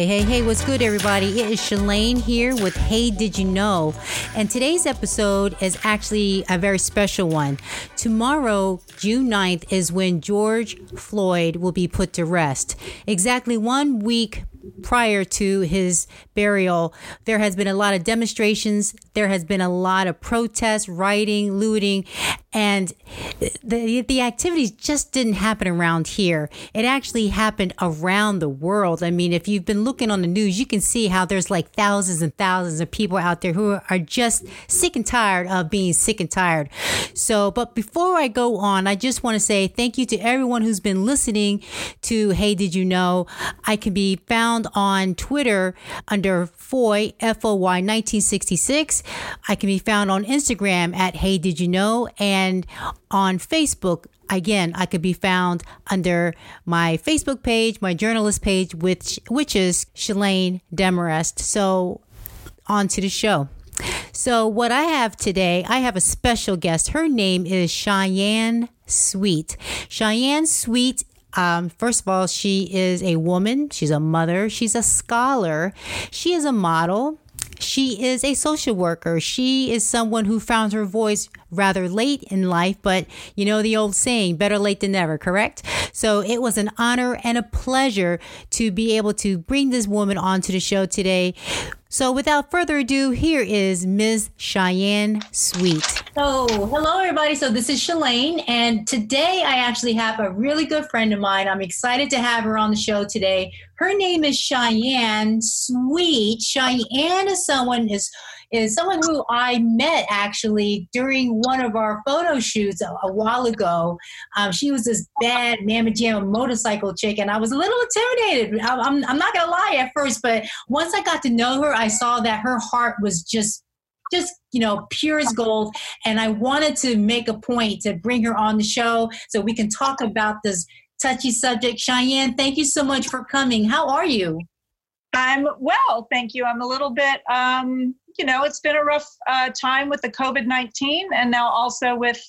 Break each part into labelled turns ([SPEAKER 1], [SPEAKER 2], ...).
[SPEAKER 1] Hey, hey, hey, what's good, everybody? It is Shalane here with Hey Did You Know? And today's episode is actually a very special one. Tomorrow, June 9th, is when George Floyd will be put to rest. Exactly one week prior to his burial, there has been a lot of demonstrations. There has been a lot of protests, rioting, looting, and the the activities just didn't happen around here. It actually happened around the world. I mean, if you've been looking on the news, you can see how there's like thousands and thousands of people out there who are just sick and tired of being sick and tired. So, but before I go on, I just want to say thank you to everyone who's been listening to Hey Did You Know? I can be found on Twitter under Foy F O Y 1966. I can be found on Instagram at Hey Did You Know? And and on Facebook, again, I could be found under my Facebook page, my journalist page, which which is Shalane Demarest. So on to the show. So what I have today, I have a special guest. Her name is Cheyanne Sweet. Cheyanne Sweet um, first of all, she is a woman. She's a mother. She's a scholar. She is a model. She is a social worker. She is someone who found her voice rather late in life, but you know the old saying, better late than never, correct? So it was an honor and a pleasure to be able to bring this woman onto the show today. So without further ado, here is Ms. Cheyanne Sweet.
[SPEAKER 2] So, hello everybody. So this is Shalane, and today I actually have a really good friend of mine. I'm excited to have her on the show today. Her name is Cheyanne Sweet. Cheyanne is someone is is someone who I met actually during one of our photo shoots a, a while ago. Um, she was this bad Mamma Jam motorcycle chick, and I was a little intimidated. I, I'm, I'm not gonna lie at first, but once I got to know her, I saw that her heart was just just you know pure as gold and i wanted to make a point to bring her on the show so we can talk about this touchy subject cheyanne thank you so much for coming how are you
[SPEAKER 3] i'm well thank you i'm a little bit um, you know, it's been a rough uh, time with the COVID 19 and now also with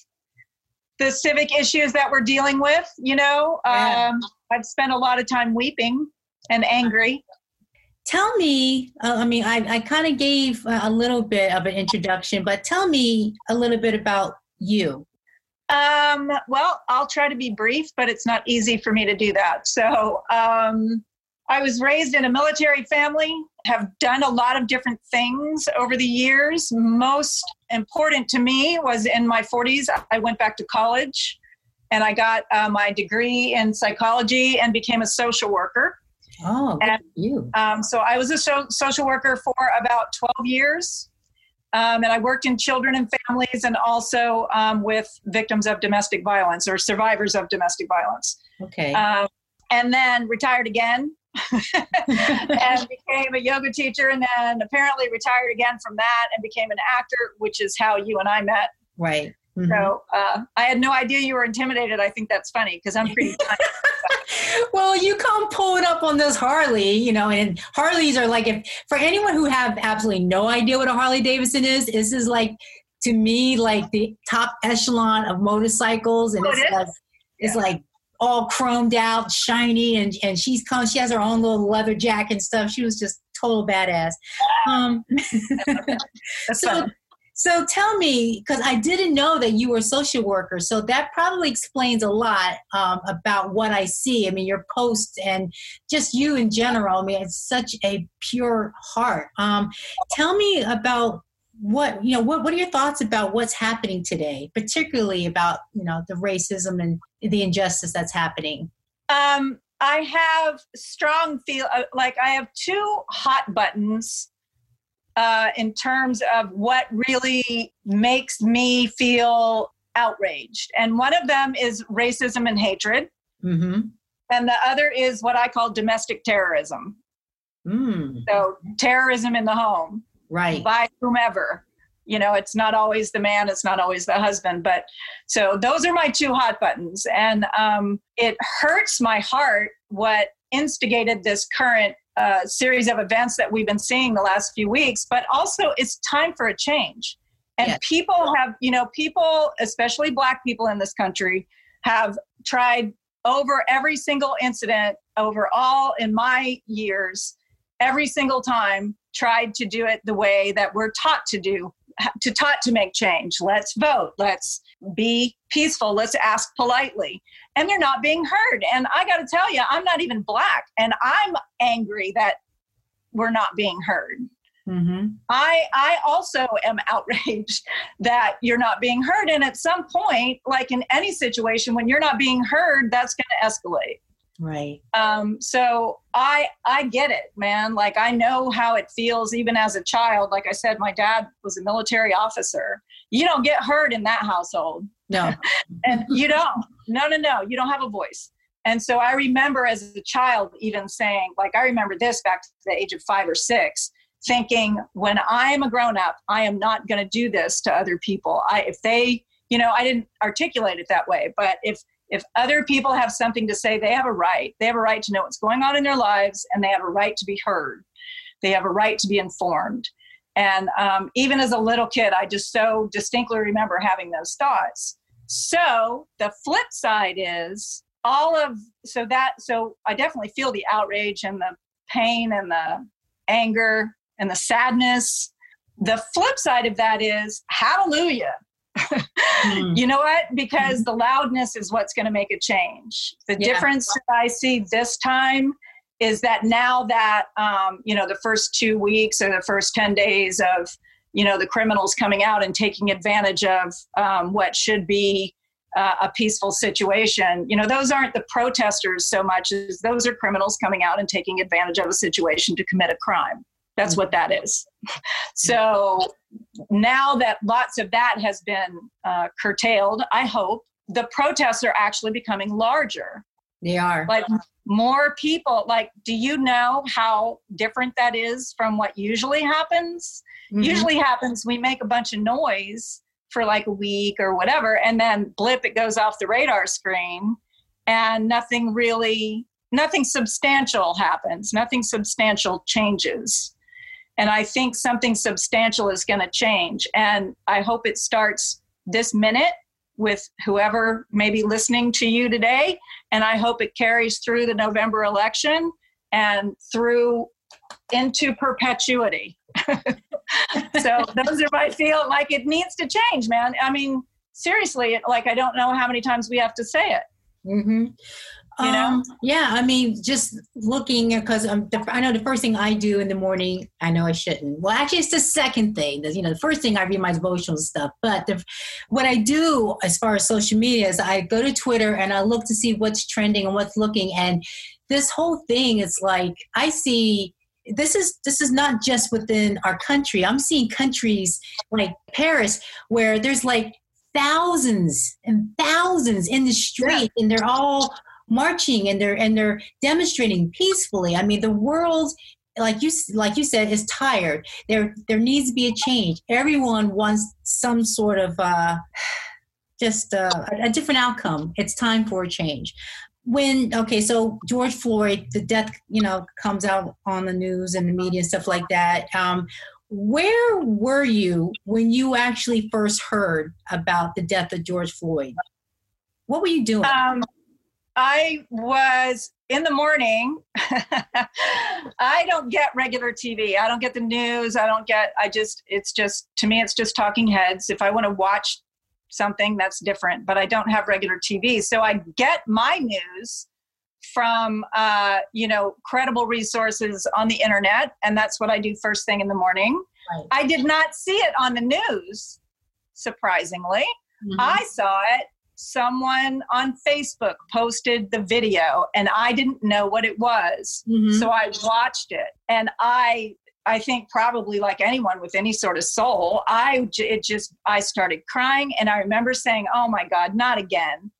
[SPEAKER 3] the civic issues that we're dealing with. You know, yeah. um, I've spent a lot of time weeping and angry.
[SPEAKER 2] Tell me, uh, I mean, I, I kind of gave a little bit of an introduction, but tell me a little bit about you.
[SPEAKER 3] Um, well, I'll try to be brief, but it's not easy for me to do that. So, um, I was raised in a military family, have done a lot of different things over the years. Most important to me was in my 40s, I went back to college and I got uh, my degree in psychology and became a social worker.
[SPEAKER 2] Oh, and, you.
[SPEAKER 3] Um, so I was a so- social worker for about 12 years. Um, and I worked in children and families and also um, with victims of domestic violence or survivors of domestic violence.
[SPEAKER 2] Okay. Um,
[SPEAKER 3] and then retired again and became a yoga teacher and then apparently retired again from that and became an actor, which is how you and I met.
[SPEAKER 2] Right.
[SPEAKER 3] Mm-hmm. So uh, I had no idea you were intimidated. I think that's funny because I'm pretty.
[SPEAKER 2] well, you come pulling up on this Harley, you know, and Harleys are like if for anyone who have absolutely no idea what a Harley Davidson is, this is like to me like the top echelon of motorcycles, and oh, it's, like, it's yeah. like all chromed out, shiny, and and she's come. She has her own little leather jacket and stuff. She was just total badass. Um, so, so tell me, because I didn't know that you were a social worker, so that probably explains a lot um, about what I see. I mean, your posts and just you in general. I mean, it's such a pure heart. Um, tell me about what you know what, what are your thoughts about what's happening today particularly about you know the racism and the injustice that's happening
[SPEAKER 3] um i have strong feel uh, like i have two hot buttons uh in terms of what really makes me feel outraged. And one of them is racism and hatred. Mm-hmm. and the other is what i call domestic terrorism. Mm. so terrorism in the home.
[SPEAKER 2] Right.
[SPEAKER 3] By whomever. You know it's not always the man it's not always the husband but so those are my two hot buttons. And um, it hurts my heart what instigated this current uh, series of events that we've been seeing the last few weeks but also it's time for a change. And yes. people have you know people especially black people in this country have tried over every single incident over all in my years every single time tried to do it the way that we're taught to do to taught to make change. Let's vote. Let's be peaceful. Let's ask politely and they're not being heard. And i got to tell you i'm not even black and i'm angry that we're not being heard. Mm-hmm. i i also am outraged that you're not being heard and at some point like in any situation when you're not being heard that's going to escalate
[SPEAKER 2] Right.
[SPEAKER 3] Um, so I I get it, man. Like I know how it feels even as a child. Like I said, my dad was a military officer. You don't get heard in that household.
[SPEAKER 2] No.
[SPEAKER 3] and you don't. No, no, no. You don't have a voice. And so I remember as a child even saying, like I remember this back to the age of five or six, thinking, when I am a grown up, I am not going to do this to other people. I if they, you know, I didn't articulate it that way, but if if other people have something to say, they have a right. They have a right to know what's going on in their lives and they have a right to be heard. They have a right to be informed. And um, even as a little kid, I just so distinctly remember having those thoughts. So the flip side is all of, so that, so I definitely feel the outrage and the pain and the anger and the sadness. The flip side of that is hallelujah mm. You know what? Because mm. the loudness is what's going to make a change. The yeah. difference that I see this time is that now that um, you know the first two weeks or the first 10 days of you know the criminals coming out and taking advantage of um, what should be uh, a peaceful situation you know those aren't the protesters so much as those are criminals coming out and taking advantage of a situation to commit a crime that's what that is. So now that lots of that has been uh, curtailed, I hope the protests are actually becoming larger.
[SPEAKER 2] They are.
[SPEAKER 3] Like more people, like, do you know how different that is from what usually happens? Mm-hmm. Usually happens, we make a bunch of noise for like a week or whatever, and then blip, it goes off the radar screen, and nothing really, nothing substantial happens, nothing substantial changes. And I think something substantial is going to change. And I hope it starts this minute with whoever may be listening to you today. And I hope it carries through the November election and through into perpetuity. so those are my feel like it needs to change, man. I mean, seriously, like I don't know how many times we have to say it.
[SPEAKER 2] Mm-hmm. You know? Um, yeah, I mean, just looking because I know the first thing I do in the morning. I know I shouldn't. Well, actually, it's the second thing. You know, the first thing I read my devotional stuff, but the, what I do as far as social media is I go to Twitter and I look to see what's trending and what's looking. And this whole thing is like I see this is this is not just within our country. I'm seeing countries like Paris where there's like thousands and thousands in the street, yeah. and they're all marching and they're and they're demonstrating peacefully. I mean, the world like you like you said is tired. There there needs to be a change. Everyone wants some sort of uh just uh, a different outcome. It's time for a change. When okay so george floyd the death you know comes out on the news and the media stuff like that. Um where were you when you actually first heard about the death of george floyd? What were you doing? Um
[SPEAKER 3] I was in the morning. I don't get regular TV. I don't get the news. I don't get, I just, it's just, to me, it's just talking heads. If I want to watch something, that's different, but I don't have regular TV. So I get my news from, uh, you know, credible resources on the internet. And that's what I do first thing in the morning. Right. I did not see it on the news, surprisingly. Mm-hmm. I saw it someone on Facebook posted the video and I didn't know what it was. Mm-hmm. So I watched it and I I think probably like anyone with any sort of soul, I it just I started crying and I remember saying, "Oh my god, not again.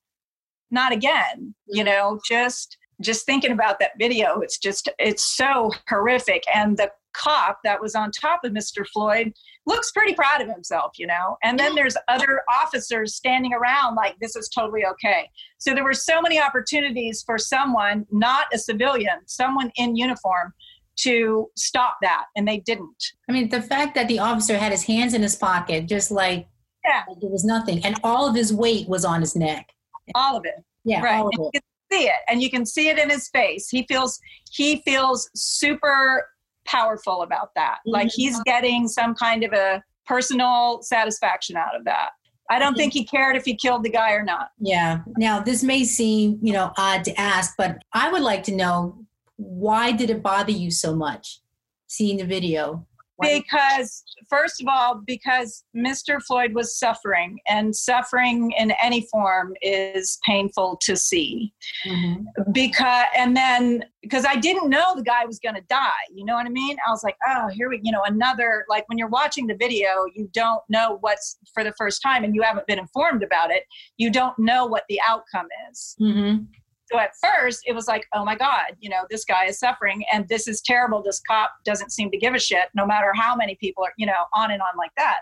[SPEAKER 3] Not again." You know, just just thinking about that video, it's just it's so horrific and the cop that was on top of Mr. Floyd looks pretty proud of himself, you know. And then there's other officers standing around like this is totally okay. So there were so many opportunities for someone, not a civilian, someone in uniform to stop that and they didn't.
[SPEAKER 2] I mean, the fact that the officer had his hands in his pocket just like
[SPEAKER 3] yeah.
[SPEAKER 2] Like it was nothing and all of his weight was on his neck.
[SPEAKER 3] All of it.
[SPEAKER 2] Yeah,
[SPEAKER 3] right.
[SPEAKER 2] all of it
[SPEAKER 3] see it and you can see it in his face he feels he feels super powerful about that. Mm-hmm. Like he's getting some kind of a personal satisfaction out of that. I don't think he cared if he killed the guy or not.
[SPEAKER 2] Yeah. Now, this may seem, you know, odd to ask, but I would like to know why did it bother you so much seeing the video?
[SPEAKER 3] Because first of all because mr floyd was suffering and suffering in any form is painful to see mm-hmm. because and then because i didn't know the guy was going to die you know what i mean i was like oh here we you know another like when you're watching the video you don't know what's for the first time and you haven't been informed about it you don't know what the outcome is mm-hmm. So at first, it was like, oh my God, you know, this guy is suffering and this is terrible. This cop doesn't seem to give a shit, no matter how many people are, you know, on and on like that.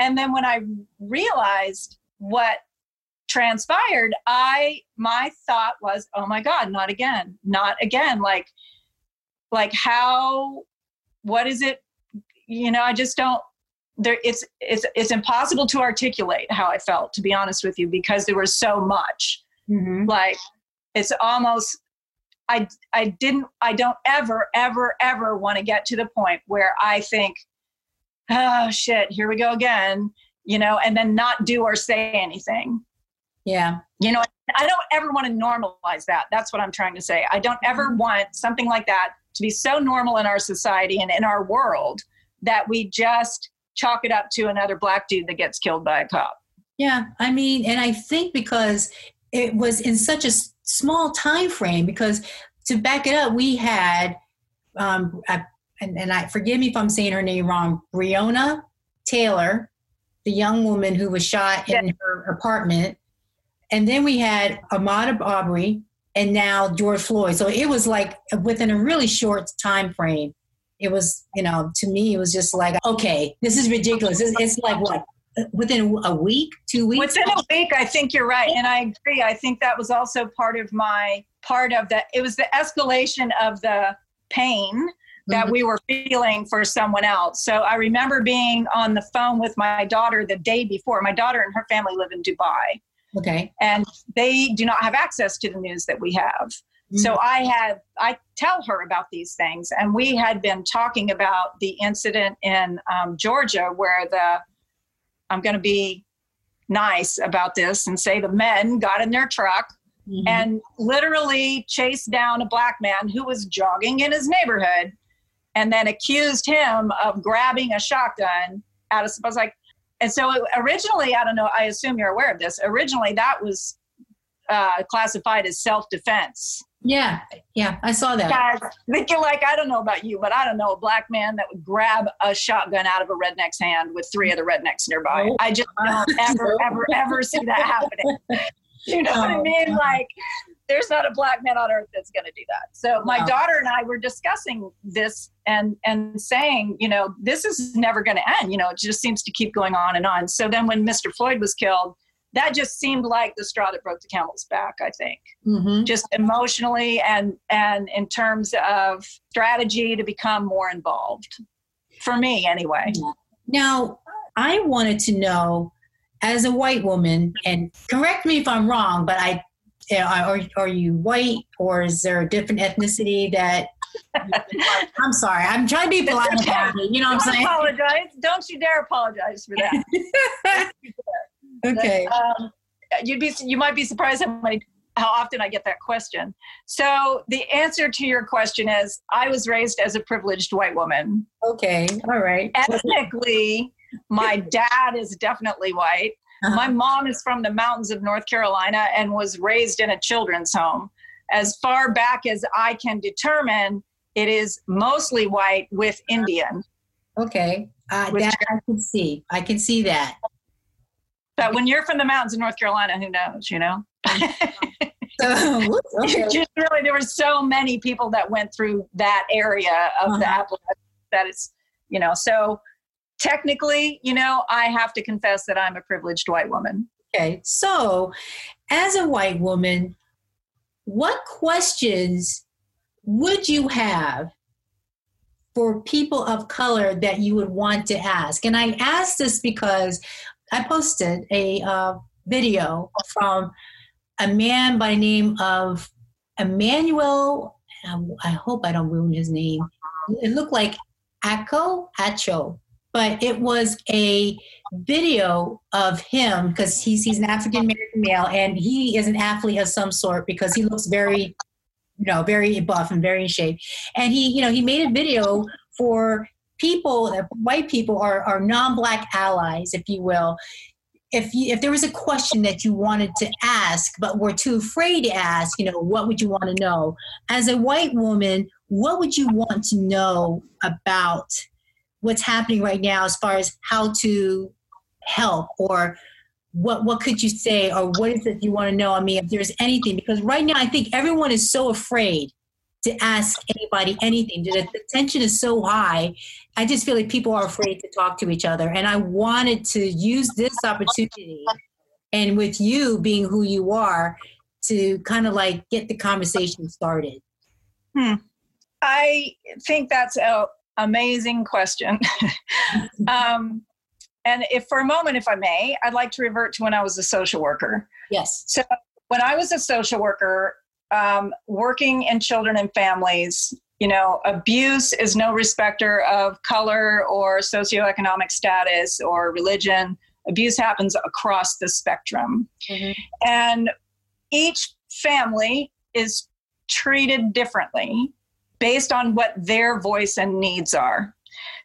[SPEAKER 3] And then when I realized what transpired, I, my thought was, oh my God, not again, not again. Like, like how, what is it? You know, I just don't, there it's it's it's impossible to articulate how I felt to be honest with you because there was so much mm-hmm. like it's almost I I didn't I don't ever ever ever want to get to the point where I think oh shit here we go again you know and then not do or say anything.
[SPEAKER 2] Yeah.
[SPEAKER 3] You know I don't ever want to normalize that. That's what I'm trying to say. I don't ever mm-hmm. want something like that to be so normal in our society and in our world that we just chalk it up to another black dude that gets killed by a cop.
[SPEAKER 2] Yeah i mean and i think because it was in such a small time frame because to back it up, we had, um, a, and, and I forgive me if I'm saying her name wrong, Breonna Taylor, the young woman who was shot in her apartment, and then we had Ahmaud Arbery and now George Floyd. So it was like within a really short time frame. It was, you know, to me, it was just like, okay, this is ridiculous. It's, it's like what within a week, two weeks?
[SPEAKER 3] Within a week, I think you're right. And I agree. I think that was also part of my part of that. It was the escalation of the pain that mm-hmm. we were feeling for someone else. So I remember being on the phone with my daughter the day before. My daughter and her family live in Dubai.
[SPEAKER 2] Okay.
[SPEAKER 3] And they do not have access to the news that we have. Mm-hmm. So I had I tell her about these things, and we had been talking about the incident in um, Georgia where the I'm going to be nice about this and say the men got in their truck mm-hmm. and literally chased down a black man who was jogging in his neighborhood and then accused him of grabbing a shotgun out of I was like and so originally I don't know I assume you're aware of this originally that was uh, classified as self-defense
[SPEAKER 2] yeah, yeah, I saw that.
[SPEAKER 3] Guys, thinking like I don't know about you, but I don't know a black man that would grab a shotgun out of a redneck's hand with three other rednecks nearby. Oh, I just don't ever, ever, ever see that happening. You know oh, what I oh, mean? Like, there's not a black man on earth that's going to do that. So my daughter and I were discussing this and and saying, you know, this is never going to end. You know, it just seems to keep going on and on. So then when Mr. Floyd was killed that just seemed like the straw that broke the camel's back i think mm-hmm. just emotionally and and in terms of strategy to become more involved for me anyway
[SPEAKER 2] now i wanted to know as a white woman and correct me if i'm wrong but i are, are you white or is there a different ethnicity that I'm sorry. I'm trying to be polite. You know what I'm saying?
[SPEAKER 3] Apologize. Don't you dare apologize for that.
[SPEAKER 2] Okay. Um,
[SPEAKER 3] you'd be you might be surprised how many how often I get that question. So the answer to your question is I was raised as a privileged white woman.
[SPEAKER 2] Okay. All right.
[SPEAKER 3] Ethnically, my dad is definitely white. Uh-huh. My mom is from the mountains of North Carolina and was raised in a children's home. As far back as I can determine, it is mostly white with Indian.
[SPEAKER 2] Okay. Uh, that I can see. I can see that.
[SPEAKER 3] But when you're from the mountains in North Carolina, who knows, you know? so, okay. just really, there were so many people that went through that area of uh-huh. the Appalachians that it's, you know, so technically, you know, I have to confess that I'm a privileged white woman.
[SPEAKER 2] Okay. So, as a white woman, what questions would you have for people of color that you would want to ask? And I ask this because I posted a uh, video from a man by name of Emmanuel. I hope I don't ruin his name. it looked like Acho, Acho, but it was a video of him because he's he's an African American male and he is an athlete of some sort because he looks very, you know, very buff and very in shape. And he, you know, he made a video for people, white people are, are non-black allies, if you will. If you, if there was a question that you wanted to ask but were too afraid to ask, you know, what would you want to know? As a white woman, what would you want to know about what's happening right now as far as how to help or what what could you say or what is it you want to know? I mean, if there's anything, because right now I think everyone is so afraid to ask anybody anything. The, the tension is so high. I just feel like people are afraid to talk to each other. And I wanted to use this opportunity and with you being who you are to kind of like get the conversation started.
[SPEAKER 3] Hmm. I think that's an amazing question. um, and if for a moment, if I may, I'd like to revert to when I was a social worker.
[SPEAKER 2] Yes.
[SPEAKER 3] So when I was a social worker, um, working in children and families, you know, abuse is no respecter of color or socioeconomic status or religion. Abuse happens across the spectrum. Mm-hmm. And each family is treated differently based on what their voice and needs are.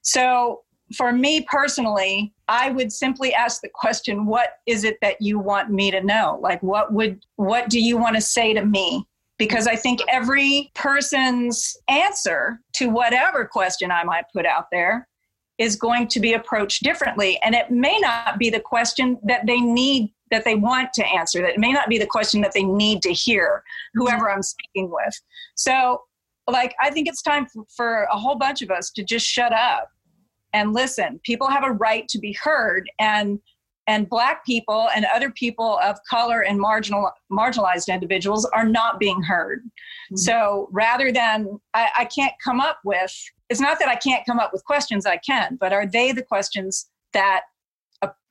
[SPEAKER 3] So, for me personally, I would simply ask the question, what is it that you want me to know? Like what would what do you want to say to me? Because I think every person's answer to whatever question I might put out there is going to be approached differently. And it may not be the question that they need that they want to answer that it may not be the question that they need to hear whoever i'm speaking with. So like i think it's time for, for a whole bunch of us to just shut up and listen. People have a right to be heard. And and black people and other people of color and marginal marginalized individuals are not being heard mm-hmm. so rather than I, I can't come up with it's not that i can't come up with questions i can but are they the questions that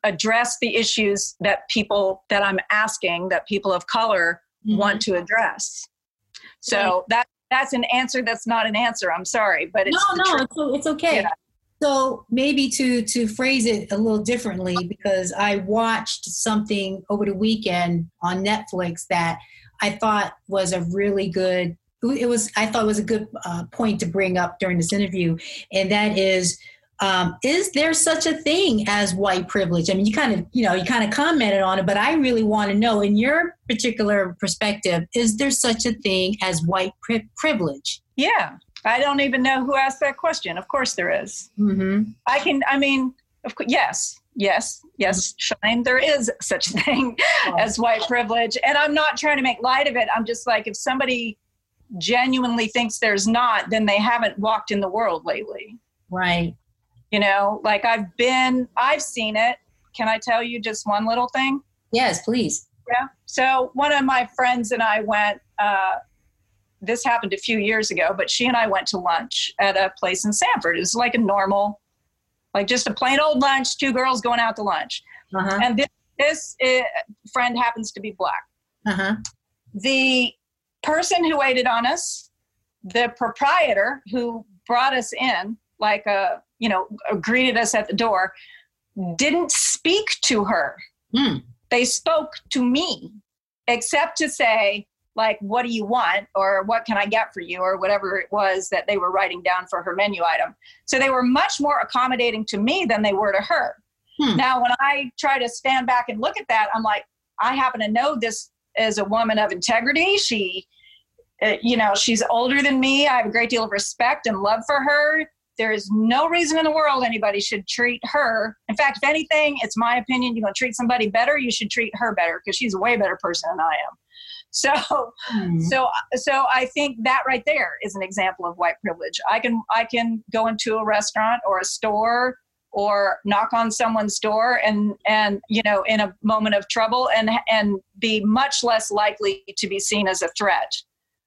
[SPEAKER 3] address the issues that people that i'm asking that people of color mm-hmm. want to address so that that's an answer that's not an answer i'm sorry but it's
[SPEAKER 2] no no it's, it's okay yeah. So maybe to to phrase it a little differently, because I watched something over the weekend on Netflix that I thought was a really good. It was I thought was a good uh, point to bring up during this interview, and that is. Um, is there such a thing as white privilege? I mean, you kind of, you know, you kind of commented on it, but I really want to know, in your particular perspective, is there such a thing as white pri- privilege?
[SPEAKER 3] Yeah, I don't even know who asked that question. Of course there is. Mm-hmm. I can, I mean, of course, yes, yes, yes, Shine, there is such thing as white privilege. And I'm not trying to make light of it. I'm just like, if somebody genuinely thinks there's not, then they haven't walked in the world lately.
[SPEAKER 2] Right.
[SPEAKER 3] You know, like I've been, I've seen it. Can I tell you just one little thing?
[SPEAKER 2] Yes, please.
[SPEAKER 3] Yeah. So one of my friends and I went uh, this happened a few years ago, but she and I went to lunch at a place in Sanford. It was like a normal, like just a plain old lunch, two girls going out to lunch. Uh-huh. And this, this uh, friend happens to be black. Uh-huh. The person who waited on us, the proprietor who brought us in, like a, you know, greeted us at the door, didn't speak to her. Hmm. They spoke to me, except to say, like what do you want? Or what can i get for you? Or whatever it was that they were writing down for her menu item. So they were much more accommodating to me than they were to her. Hmm. now when i try to stand back and look at that i'm like i happen to know this is a woman of integrity. She uh, you know she's older than me. I have a great deal of respect and love for her. There is no reason in the world anybody should treat her. In fact, if anything, it's my opinion, you're going to treat somebody better, you should treat her better because she's a way better person than I am. So, mm-hmm. so, so I think that right there is an example of white privilege. I can, I can go into a restaurant or a store or knock on someone's door and and you know in a moment of trouble and and be much less likely to be seen as a threat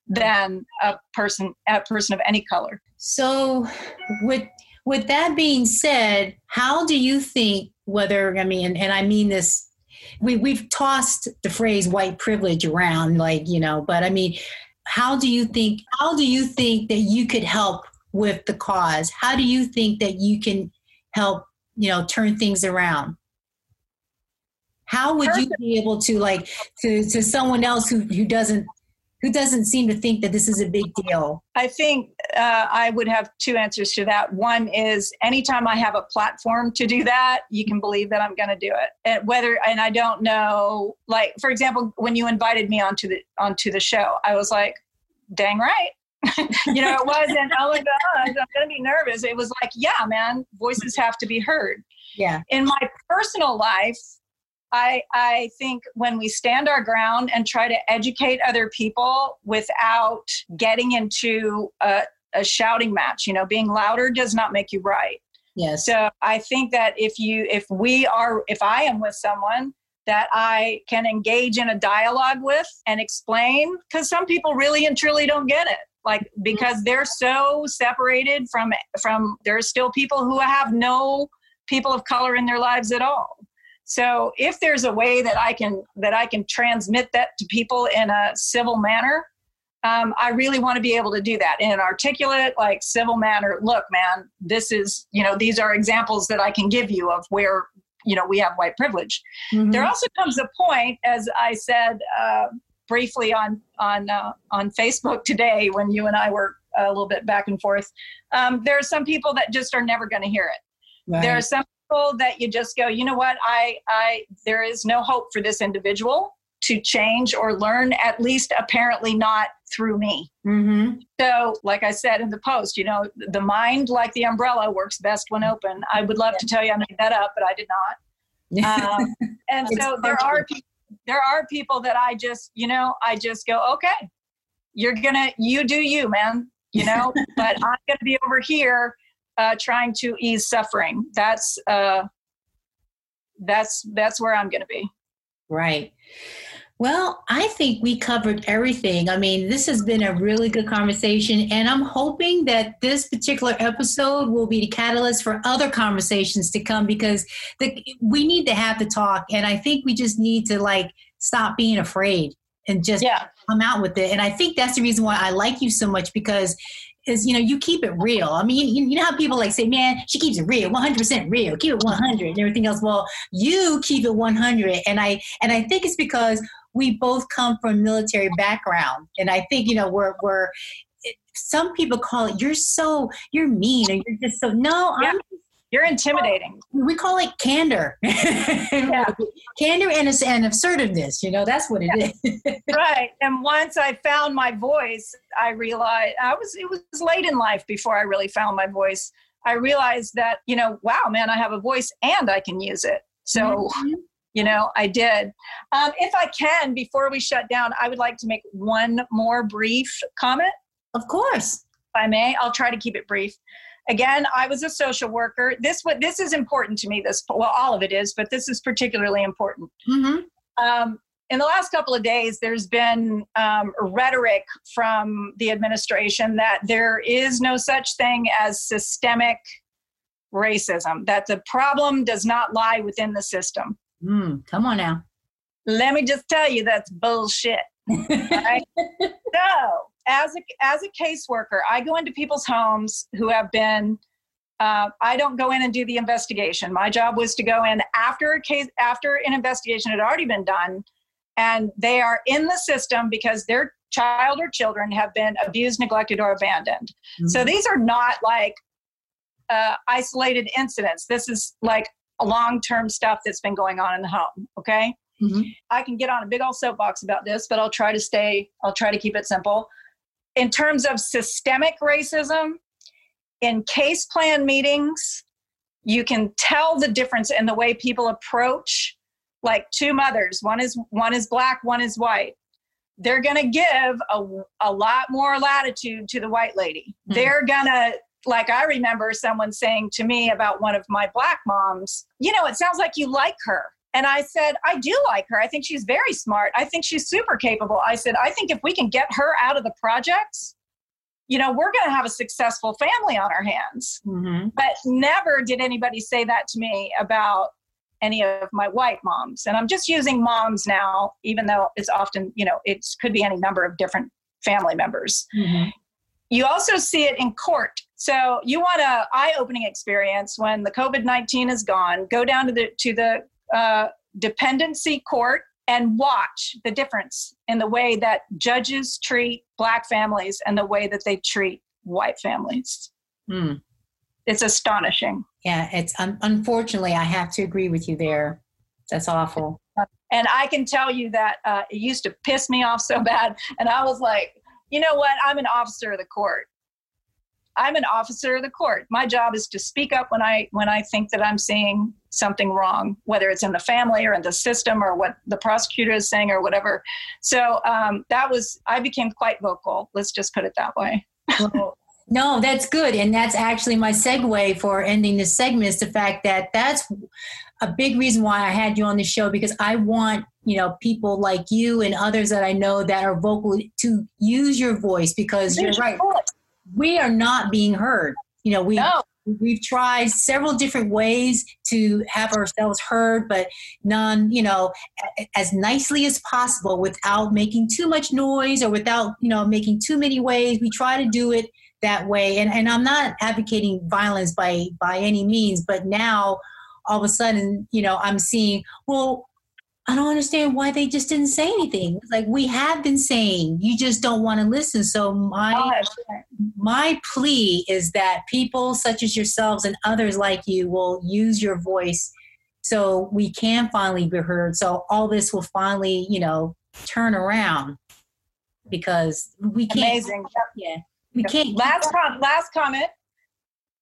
[SPEAKER 3] than a person a person of any color
[SPEAKER 2] so with with that being said how do you think whether i mean and i mean this we we've tossed the phrase white privilege around like you know but i mean how do you think how do you think that you could help with the cause? How do you think that you can help you know turn things around? How would you be able to like to to someone else who who doesn't who doesn't seem to think that this is a big deal?
[SPEAKER 3] I think uh, I would have two answers to that. One is anytime I have a platform to do that, you can believe that I'm going to do it. And whether and I don't know, like for example, when you invited me onto the onto the show, I was like, "Dang right." you know, it wasn't, oh my God, I'm going to be nervous. It was like, yeah, man, voices have to be heard.
[SPEAKER 2] Yeah.
[SPEAKER 3] In my personal life, I, I think when we stand our ground and try to educate other people without getting into a, a shouting match, you know, being louder does not make you right.
[SPEAKER 2] Yes.
[SPEAKER 3] So I think that if you, if we are, if I am with someone that I can engage in a dialogue with and explain, because some people really and truly don't get it like mm-hmm. because they're so separated from from there's still people who have no people of color in their lives at all so if there's a way that I can that I can transmit that to people in a civil manner, um, I really want to be able to do that in an articulate, like civil manner. Look, man, this is you know these are examples that I can give you of where you know we have white privilege. Mm-hmm. There also comes a point, as I said uh, briefly on on uh, on Facebook today when you and I were a little bit back and forth. Um, there are some people that just are never going to hear it. Right. There are some people that you just go, you know what, I, I, there is no hope for this individual to change or learn, at least apparently not through me. Mm-hmm. So, like I said in the post, you know, the mind, like the umbrella, works best when open. I would love yeah. to tell you I made that up, but I did not. Um, and so there are there are people that I just, you know, I just go, okay, you're gonna, you do you, man, you know, but I'm gonna be over here uh, trying to ease suffering. That's uh, that's that's where I'm going to be.
[SPEAKER 2] Right. Well, I think we covered everything. I mean, this has been a really good conversation, and I'm hoping that this particular episode will be the catalyst for other conversations to come because the, we need to have the talk, and I think we just need to like stop being afraid and just yeah. come out with it. And I think that's the reason why I like you so much because is you know you keep it real. I mean, you, you, know how people like say, "Man, she keeps it real, 100% real, keep it 100," and everything else. Well, you keep it 100, and I and I think it's because we both come from military background, and I think you know we're we're. Some people call it you're so you're mean or you're just so no
[SPEAKER 3] yeah. I'm you're intimidating.
[SPEAKER 2] We call it candor. yeah. Candor and, and assertiveness, you know, that's what it yeah.
[SPEAKER 3] is. right. And once I found my voice, I realized I was, it was late in life before I really found my voice. I realized that, you know, wow, man, I have a voice and I can use it. So, mm-hmm. you know, I did. Um, if I can, before we shut down, I would like to make one more brief comment.
[SPEAKER 2] Of course.
[SPEAKER 3] If I may, I'll try to keep it brief again i was a social worker. This what this is important to me this well all of it is but this is particularly important. Mm-hmm. um, in the last couple of days there's been um, rhetoric from the administration that there is no such thing as systemic racism that the problem does not lie within the system.
[SPEAKER 2] Mm, come on now.
[SPEAKER 3] Let me just tell you that's bullshit. Right? so as a as a caseworker, I go into people's homes who have been. Uh, I don't go in and do the investigation. My job was to go in after a case after an investigation had already been done, and they are in the system because their child or children have been abused, neglected, or abandoned. Mm-hmm. So these are not like uh, isolated incidents. This is like long term stuff that's been going on in the home. Okay. Mm-hmm. I can get on a big old soapbox about this, but I'll try to stay, I'll try to keep it simple in terms of systemic racism, in case plan meetings, you can tell the difference in the way people approach like two mothers one is one is black one is white. They're going to give a, a lot more latitude to the white lady. Mm-hmm. they're going to like i remember someone saying to me about one of my black moms you know it sounds like you like her and I said, I do like her. I think she's very smart. I think she's super capable. I said, I think if we can get her out of the projects, you know, we're going to have a successful family on our hands. Mm-hmm. But never did anybody say that to me about any of my white moms. And I'm just using moms now, even though it's often, you know, it could be any number of different family members. Mm-hmm. you also see it in court. So you want a eye-opening experience when the COVID-19 is gone. Go down to the to the uh, dependency court and watch the difference in the way that judges treat black families and the way that they treat white families.
[SPEAKER 2] Hmm.
[SPEAKER 3] It's astonishing.
[SPEAKER 2] Yeah, it's un- unfortunately I have to agree with you there. That's awful.
[SPEAKER 3] And I can tell you that uh, it used to piss me off so bad. And I was like, you know what? I'm an officer of the court. I'm an officer of the court. My job is to speak up when I when I think that I'm seeing something wrong, whether it's in the family or in the system or what the prosecutor is saying or whatever. So um, that was I became quite vocal. Let's just put it that way.
[SPEAKER 2] Well, no, that's good. And that's actually my segue for ending this segment is the fact that that's a big reason why I had you on the show because I want, you know, people like you and others that I know that are vocal to use your voice because you're right. We are not being heard. You know, we
[SPEAKER 3] No.
[SPEAKER 2] we've tried several different ways to have ourselves heard, but none, you know, as nicely as possible without making too much noise or without, you know, making too many ways. We try to do it that way. And and I'm not advocating violence by by any means, but now all of a sudden, you know, I'm seeing, well, I don't understand why they just didn't say anything. Like we have been saying, you just don't want to listen. So my my plea is that people such as yourselves and others like you will use your voice so we can finally be heard. So all this will finally, you know, turn around because we can't.
[SPEAKER 3] Amazing.
[SPEAKER 2] Yeah, we can't.
[SPEAKER 3] Last com- last comment.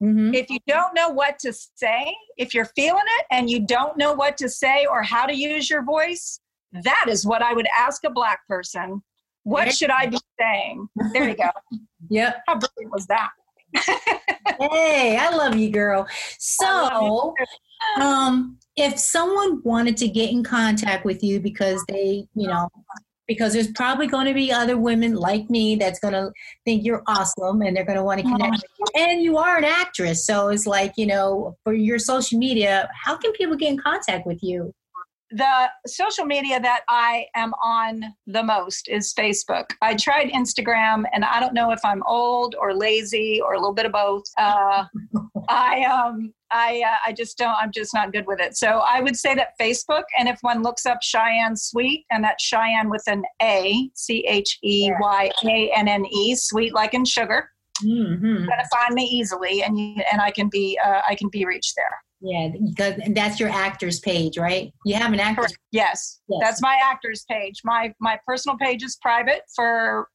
[SPEAKER 2] Mhm.
[SPEAKER 3] If you don't know what to say, if you're feeling it and you don't know what to say or how to use your voice, that is what I would ask a black person. What should I be saying? There you go.
[SPEAKER 2] Yep.
[SPEAKER 3] How brilliant was that?
[SPEAKER 2] Hey, I love you, girl. So, um, if someone wanted to get in contact with you because they, you know, because there's probably going to be other women like me that's going to think you're awesome and they're going to want to connect with you. And you are an actress. So it's like, you know, for your social media, how can people get in contact with you?
[SPEAKER 3] the social media that I am on the most is Facebook. I tried Instagram, and I don't know if I'm old or lazy or a little bit of both. Uh, I um I uh, I just don't. I'm just not good with it. So I would say that Facebook, and if one looks up Cheyanne Sweet, and that's Cheyanne with an A, C H E Y A N N E, sweet like in sugar,
[SPEAKER 2] Mm-hmm.
[SPEAKER 3] you're gonna find me easily, and you, and I can be uh, I can be reached there.
[SPEAKER 2] Yeah, because that's your actors page, right? You have an actors.
[SPEAKER 3] Correct. Yes,
[SPEAKER 2] Yes.
[SPEAKER 3] that's my actors page. My my personal page is private for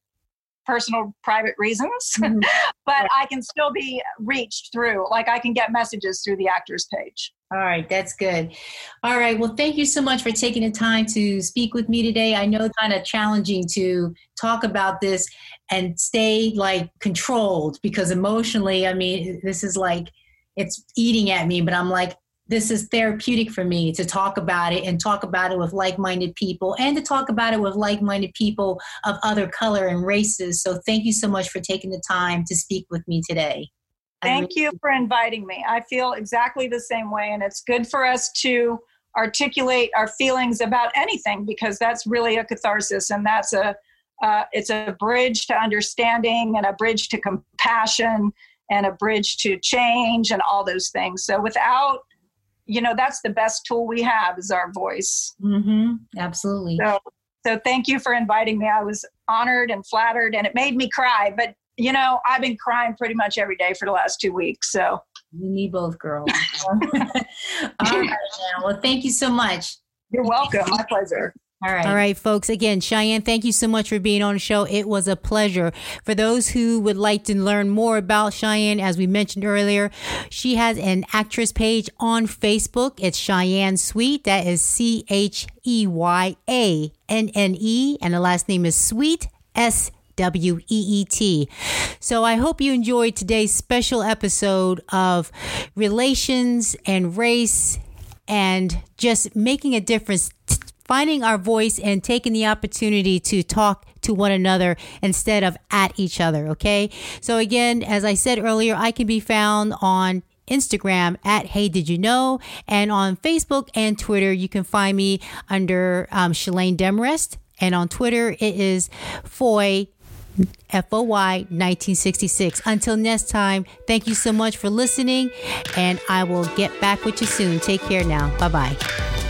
[SPEAKER 3] personal private reasons,
[SPEAKER 2] Mhm.
[SPEAKER 3] but I can still be reached through. Like I can get messages through the actors page.
[SPEAKER 2] All right, that's good. All right, well, thank you so much for taking the time to speak with me today. I know it's kind of challenging to talk about this and stay like controlled because emotionally, I mean, this is like it's eating at me, but I'm like, this is therapeutic for me to talk about it and talk about it with like minded people and to talk about it with like minded people of other color and races. So, thank you so much for taking the time to speak with me today.
[SPEAKER 3] Thank you for inviting me. I feel exactly the same way, and it's good for us to articulate our feelings about anything because that's really a catharsis, and that's a uh, it's a bridge to understanding and a bridge to compassion and a bridge to change and all those things. So without you know that's the best tool we have is our voice.
[SPEAKER 2] hmm absolutely.
[SPEAKER 3] So so thank you for inviting me. I was honored and flattered, and it made me cry. But you know, I've been crying pretty much every day for the last two weeks. So
[SPEAKER 2] You need both, girls All right. Well, thank you so much.
[SPEAKER 3] you're welcome. My pleasure.
[SPEAKER 2] All right.
[SPEAKER 1] All right, folks. Again, Cheyanne, thank you so much for being on the show. It was a pleasure. For those who would like to learn more about Cheyanne, as we mentioned earlier, she has an actress page on Facebook. It's Cheyanne Sweet. That is C H E Y A N N E. And the last name is Sweet, S W E E T. So I hope you enjoyed today's special episode of relations and race and just making a difference, t- finding our voice and taking the opportunity to talk to one another instead of at each other. Okay. So, again, as I said earlier, I can be found on Instagram at Hey Did You Know? And on Facebook and Twitter, you can find me under um, Shalane Demarest. And on Twitter, it is Foy
[SPEAKER 2] FOY 1966. Until next time, thank you so much for listening, and I will get back with you soon. Take care now. Bye bye.